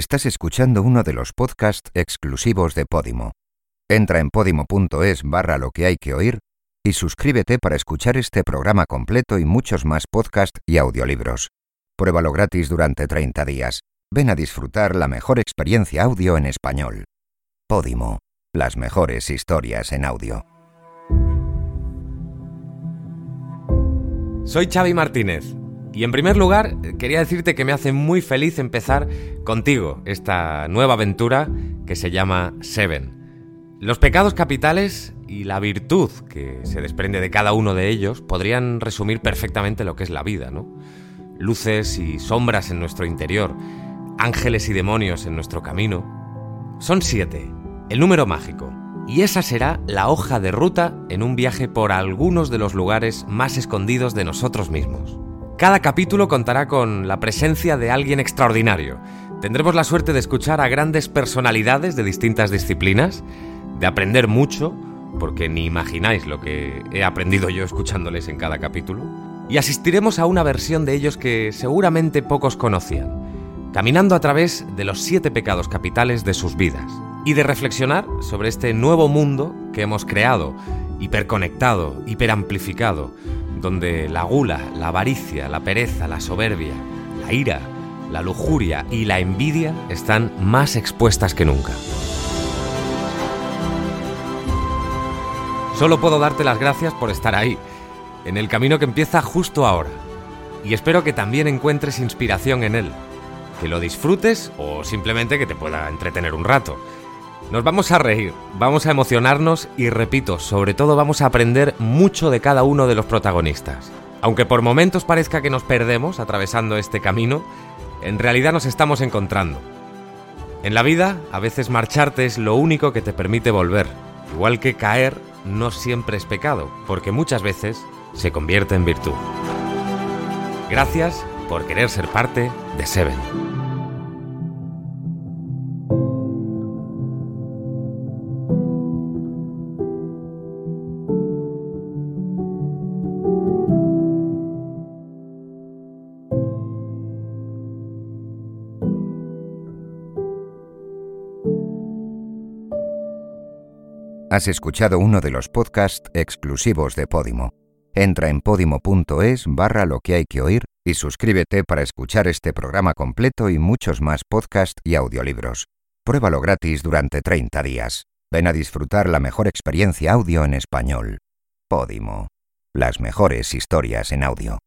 Estás escuchando uno de los podcasts exclusivos de Podimo. Entra en podimo.es barra lo que hay que oír y suscríbete para escuchar este programa completo y muchos más podcasts y audiolibros. Pruébalo gratis durante 30 días. Ven a disfrutar la mejor experiencia audio en español. Podimo, las mejores historias en audio. Soy Xavi Martínez y en primer lugar quería decirte que me hace muy feliz empezar contigo esta nueva aventura que se llama Seven. Los pecados capitales y la virtud que se desprende de cada uno de ellos podrían resumir perfectamente lo que es la vida, ¿no? Luces y sombras en nuestro interior, ángeles y demonios en nuestro camino. Son siete, el número mágico, y esa será la hoja de ruta en un viaje por algunos de los lugares más escondidos de nosotros mismos. Cada capítulo contará con la presencia de alguien extraordinario. Tendremos la suerte de escuchar a grandes personalidades de distintas disciplinas, de aprender mucho, porque ni imagináis lo que he aprendido yo escuchándoles en cada capítulo, y asistiremos a una versión de ellos que seguramente pocos conocían, caminando a través de los siete pecados capitales de sus vidas, y de reflexionar sobre este nuevo mundo que hemos creado, hiperconectado, hiperamplificado, donde la gula, la avaricia, la pereza, la soberbia, la ira, la lujuria y la envidia están más expuestas que nunca. Solo puedo darte las gracias por estar ahí, en el camino que empieza justo ahora, y espero que también encuentres inspiración en él, que lo disfrutes o simplemente que te pueda entretener un rato. Nos vamos a reír, vamos a emocionarnos y repito, sobre todo vamos a aprender mucho de cada uno de los protagonistas. Aunque por momentos parezca que nos perdemos atravesando este camino, en realidad nos estamos encontrando. En la vida, a veces marcharte es lo único que te permite volver, igual que caer no siempre es pecado, porque muchas veces se convierte en virtud. Gracias por querer ser parte de Seven. Has escuchado uno de los podcasts exclusivos de Podimo. Entra en podimo.es barra lo que hay que oír y suscríbete para escuchar este programa completo y muchos más podcasts y audiolibros. Pruébalo gratis durante 30 días. Ven a disfrutar la mejor experiencia audio en español. Podimo. Las mejores historias en audio.